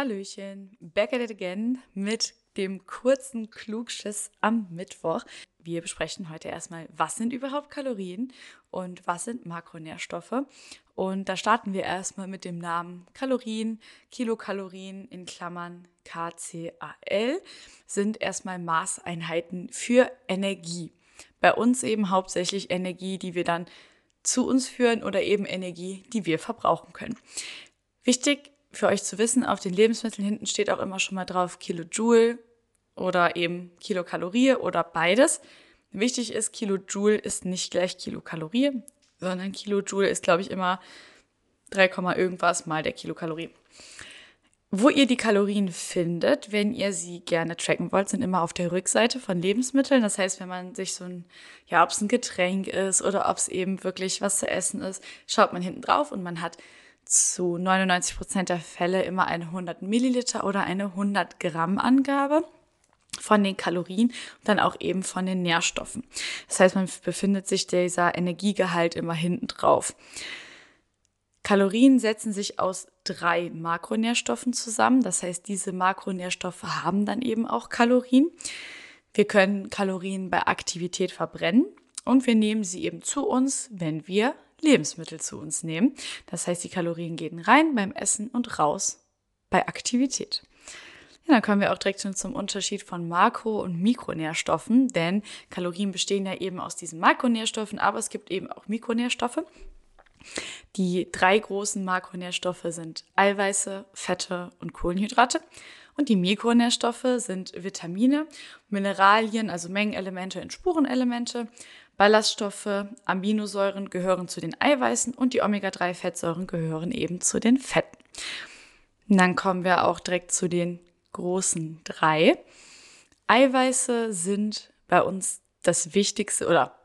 Hallöchen, back at it again mit dem kurzen Klugschiss am Mittwoch. Wir besprechen heute erstmal, was sind überhaupt Kalorien und was sind Makronährstoffe. Und da starten wir erstmal mit dem Namen Kalorien. Kilokalorien in Klammern KCAL sind erstmal Maßeinheiten für Energie. Bei uns eben hauptsächlich Energie, die wir dann zu uns führen oder eben Energie, die wir verbrauchen können. Wichtig für euch zu wissen, auf den Lebensmitteln hinten steht auch immer schon mal drauf Kilojoule oder eben Kilokalorie oder beides. Wichtig ist, Kilojoule ist nicht gleich Kilokalorie, sondern Kilojoule ist, glaube ich, immer 3, irgendwas mal der Kilokalorie. Wo ihr die Kalorien findet, wenn ihr sie gerne tracken wollt, sind immer auf der Rückseite von Lebensmitteln. Das heißt, wenn man sich so ein, ja, ob es ein Getränk ist oder ob es eben wirklich was zu essen ist, schaut man hinten drauf und man hat zu 99 Prozent der Fälle immer eine 100 Milliliter oder eine 100 Gramm Angabe von den Kalorien und dann auch eben von den Nährstoffen. Das heißt, man befindet sich dieser Energiegehalt immer hinten drauf. Kalorien setzen sich aus drei Makronährstoffen zusammen. Das heißt, diese Makronährstoffe haben dann eben auch Kalorien. Wir können Kalorien bei Aktivität verbrennen und wir nehmen sie eben zu uns, wenn wir Lebensmittel zu uns nehmen. Das heißt, die Kalorien gehen rein beim Essen und raus bei Aktivität. Ja, dann kommen wir auch direkt schon zum Unterschied von Makro- und Mikronährstoffen, denn Kalorien bestehen ja eben aus diesen Makronährstoffen, aber es gibt eben auch Mikronährstoffe. Die drei großen Makronährstoffe sind Eiweiße, Fette und Kohlenhydrate. Und die Mikronährstoffe sind Vitamine, Mineralien, also Mengenelemente und Spurenelemente, Ballaststoffe, Aminosäuren gehören zu den Eiweißen und die Omega-3-Fettsäuren gehören eben zu den Fetten. Und dann kommen wir auch direkt zu den großen drei. Eiweiße sind bei uns das Wichtigste oder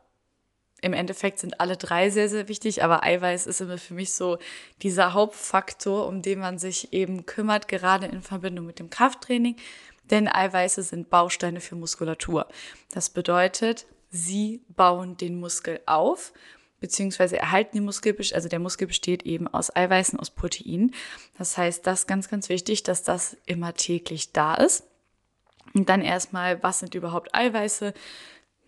im Endeffekt sind alle drei sehr, sehr wichtig, aber Eiweiß ist immer für mich so dieser Hauptfaktor, um den man sich eben kümmert, gerade in Verbindung mit dem Krafttraining. Denn Eiweiße sind Bausteine für Muskulatur. Das bedeutet, sie bauen den Muskel auf, beziehungsweise erhalten den Muskel, also der Muskel besteht eben aus Eiweißen, aus Proteinen. Das heißt, das ist ganz, ganz wichtig, dass das immer täglich da ist. Und dann erstmal, was sind überhaupt Eiweiße?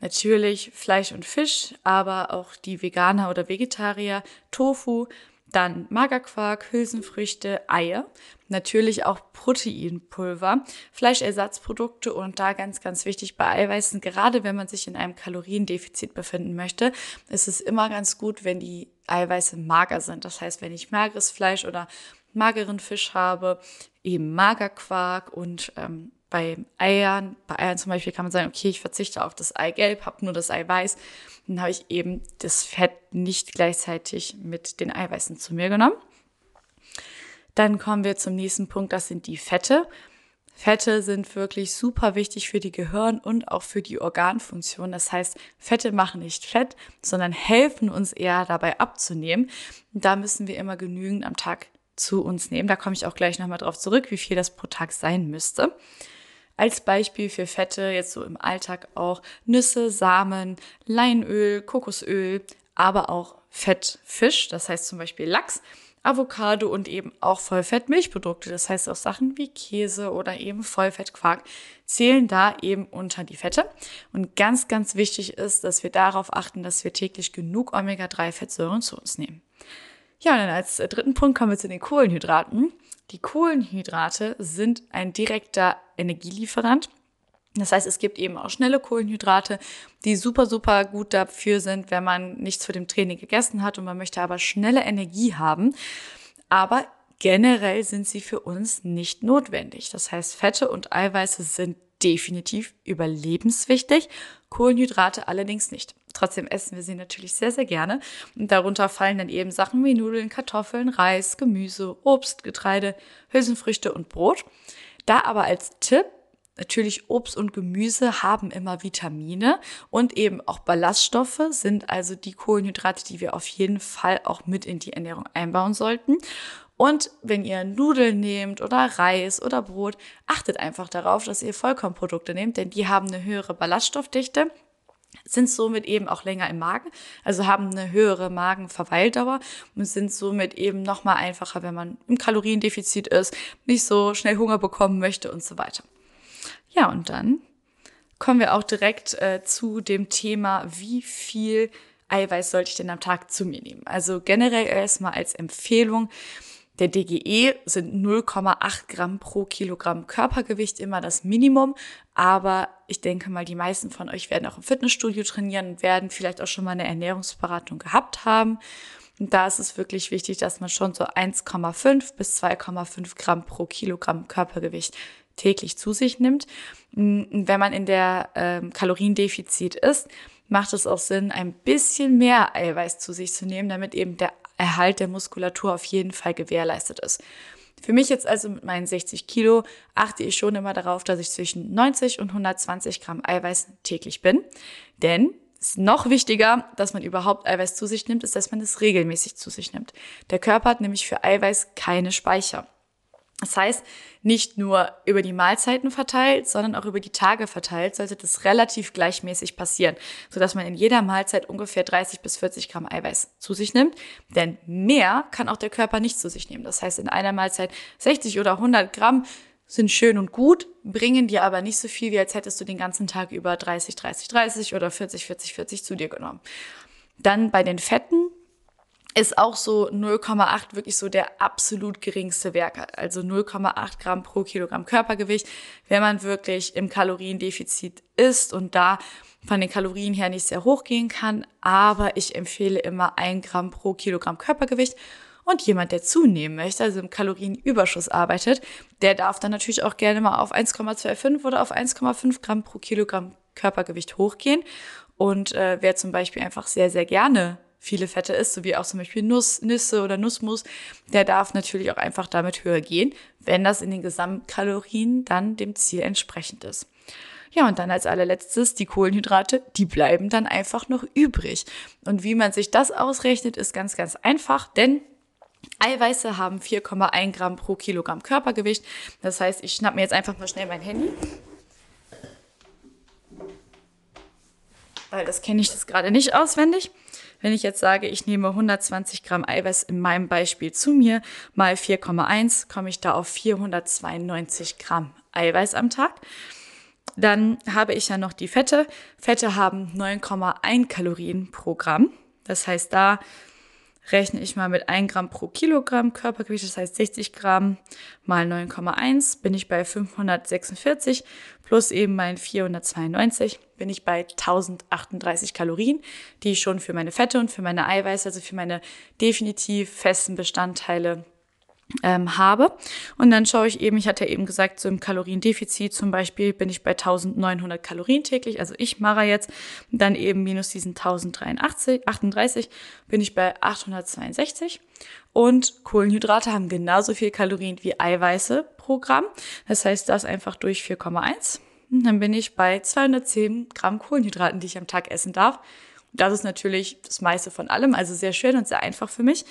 Natürlich Fleisch und Fisch, aber auch die Veganer oder Vegetarier, Tofu, dann Magerquark, Hülsenfrüchte, Eier, natürlich auch Proteinpulver, Fleischersatzprodukte und da ganz, ganz wichtig bei Eiweißen, gerade wenn man sich in einem Kaloriendefizit befinden möchte, ist es immer ganz gut, wenn die Eiweiße mager sind. Das heißt, wenn ich mageres Fleisch oder mageren Fisch habe, eben Magerquark und ähm, bei Eiern, bei Eiern zum Beispiel kann man sagen, okay, ich verzichte auf das Eigelb, habe nur das Eiweiß. Dann habe ich eben das Fett nicht gleichzeitig mit den Eiweißen zu mir genommen. Dann kommen wir zum nächsten Punkt, das sind die Fette. Fette sind wirklich super wichtig für die Gehirn und auch für die Organfunktion. Das heißt, Fette machen nicht fett, sondern helfen uns eher dabei abzunehmen. Da müssen wir immer genügend am Tag zu uns nehmen. Da komme ich auch gleich nochmal drauf zurück, wie viel das pro Tag sein müsste. Als Beispiel für Fette jetzt so im Alltag auch Nüsse, Samen, Leinöl, Kokosöl, aber auch Fettfisch, das heißt zum Beispiel Lachs, Avocado und eben auch Vollfettmilchprodukte, das heißt auch Sachen wie Käse oder eben Vollfettquark zählen da eben unter die Fette. Und ganz, ganz wichtig ist, dass wir darauf achten, dass wir täglich genug Omega-3-Fettsäuren zu uns nehmen. Ja, und dann als dritten Punkt kommen wir zu den Kohlenhydraten. Die Kohlenhydrate sind ein direkter Energielieferant. Das heißt, es gibt eben auch schnelle Kohlenhydrate, die super, super gut dafür sind, wenn man nichts für dem Training gegessen hat und man möchte aber schnelle Energie haben. Aber generell sind sie für uns nicht notwendig. Das heißt, Fette und Eiweiße sind definitiv überlebenswichtig, Kohlenhydrate allerdings nicht. Trotzdem essen wir sie natürlich sehr, sehr gerne. Und darunter fallen dann eben Sachen wie Nudeln, Kartoffeln, Reis, Gemüse, Obst, Getreide, Hülsenfrüchte und Brot. Da aber als Tipp, Natürlich Obst und Gemüse haben immer Vitamine und eben auch Ballaststoffe sind also die Kohlenhydrate, die wir auf jeden Fall auch mit in die Ernährung einbauen sollten. Und wenn ihr Nudeln nehmt oder Reis oder Brot, achtet einfach darauf, dass ihr Vollkornprodukte nehmt, denn die haben eine höhere Ballaststoffdichte sind somit eben auch länger im Magen, also haben eine höhere Magenverweildauer und sind somit eben nochmal einfacher, wenn man im Kaloriendefizit ist, nicht so schnell Hunger bekommen möchte und so weiter. Ja, und dann kommen wir auch direkt äh, zu dem Thema, wie viel Eiweiß sollte ich denn am Tag zu mir nehmen? Also generell erstmal als Empfehlung, der DGE sind 0,8 Gramm pro Kilogramm Körpergewicht immer das Minimum. Aber ich denke mal, die meisten von euch werden auch im Fitnessstudio trainieren und werden vielleicht auch schon mal eine Ernährungsberatung gehabt haben. Und da ist es wirklich wichtig, dass man schon so 1,5 bis 2,5 Gramm pro Kilogramm Körpergewicht täglich zu sich nimmt. Wenn man in der ähm, Kaloriendefizit ist, macht es auch Sinn, ein bisschen mehr Eiweiß zu sich zu nehmen, damit eben der Erhalt der Muskulatur auf jeden Fall gewährleistet ist. Für mich jetzt also mit meinen 60 Kilo achte ich schon immer darauf, dass ich zwischen 90 und 120 Gramm Eiweiß täglich bin. Denn es ist noch wichtiger, dass man überhaupt Eiweiß zu sich nimmt, ist, dass man es regelmäßig zu sich nimmt. Der Körper hat nämlich für Eiweiß keine Speicher. Das heißt, nicht nur über die Mahlzeiten verteilt, sondern auch über die Tage verteilt, sollte das relativ gleichmäßig passieren, sodass man in jeder Mahlzeit ungefähr 30 bis 40 Gramm Eiweiß zu sich nimmt. Denn mehr kann auch der Körper nicht zu sich nehmen. Das heißt, in einer Mahlzeit 60 oder 100 Gramm sind schön und gut, bringen dir aber nicht so viel, wie als hättest du den ganzen Tag über 30, 30, 30 oder 40, 40, 40 zu dir genommen. Dann bei den Fetten ist auch so 0,8 wirklich so der absolut geringste Wert. Also 0,8 Gramm pro Kilogramm Körpergewicht, wenn man wirklich im Kaloriendefizit ist und da von den Kalorien her nicht sehr hoch gehen kann. Aber ich empfehle immer ein Gramm pro Kilogramm Körpergewicht. Und jemand, der zunehmen möchte, also im Kalorienüberschuss arbeitet, der darf dann natürlich auch gerne mal auf 1,25 oder auf 1,5 Gramm pro Kilogramm Körpergewicht hochgehen. Und äh, wer zum Beispiel einfach sehr, sehr gerne viele Fette isst, so wie auch zum Beispiel Nuss, Nüsse oder Nussmus, der darf natürlich auch einfach damit höher gehen, wenn das in den Gesamtkalorien dann dem Ziel entsprechend ist. Ja, und dann als allerletztes die Kohlenhydrate, die bleiben dann einfach noch übrig. Und wie man sich das ausrechnet, ist ganz, ganz einfach, denn Eiweiße haben 4,1 Gramm pro Kilogramm Körpergewicht. Das heißt, ich schnapp mir jetzt einfach mal schnell mein Handy. Weil das kenne ich das gerade nicht auswendig. Wenn ich jetzt sage, ich nehme 120 Gramm Eiweiß in meinem Beispiel zu mir, mal 4,1, komme ich da auf 492 Gramm Eiweiß am Tag. Dann habe ich ja noch die Fette. Fette haben 9,1 Kalorien pro Gramm. Das heißt, da rechne ich mal mit 1 Gramm pro Kilogramm Körpergewicht, das heißt 60 Gramm mal 9,1, bin ich bei 546 plus eben mein 492, bin ich bei 1038 Kalorien, die ich schon für meine Fette und für meine Eiweiße, also für meine definitiv festen Bestandteile ähm, habe. Und dann schaue ich eben, ich hatte ja eben gesagt, so im Kaloriendefizit zum Beispiel bin ich bei 1900 Kalorien täglich, also ich mache jetzt, dann eben minus diesen 1038, 38 bin ich bei 862. Und Kohlenhydrate haben genauso viel Kalorien wie Eiweiße pro Gramm. Das heißt, das einfach durch 4,1. Dann bin ich bei 210 Gramm Kohlenhydraten, die ich am Tag essen darf. Das ist natürlich das meiste von allem, also sehr schön und sehr einfach für mich.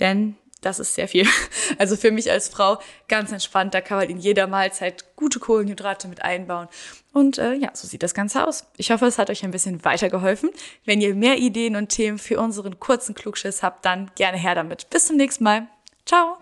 Denn das ist sehr viel. Also für mich als Frau ganz entspannt. Da kann man in jeder Mahlzeit gute Kohlenhydrate mit einbauen. Und äh, ja, so sieht das Ganze aus. Ich hoffe, es hat euch ein bisschen weitergeholfen. Wenn ihr mehr Ideen und Themen für unseren kurzen Klugschiss habt, dann gerne her damit. Bis zum nächsten Mal. Ciao.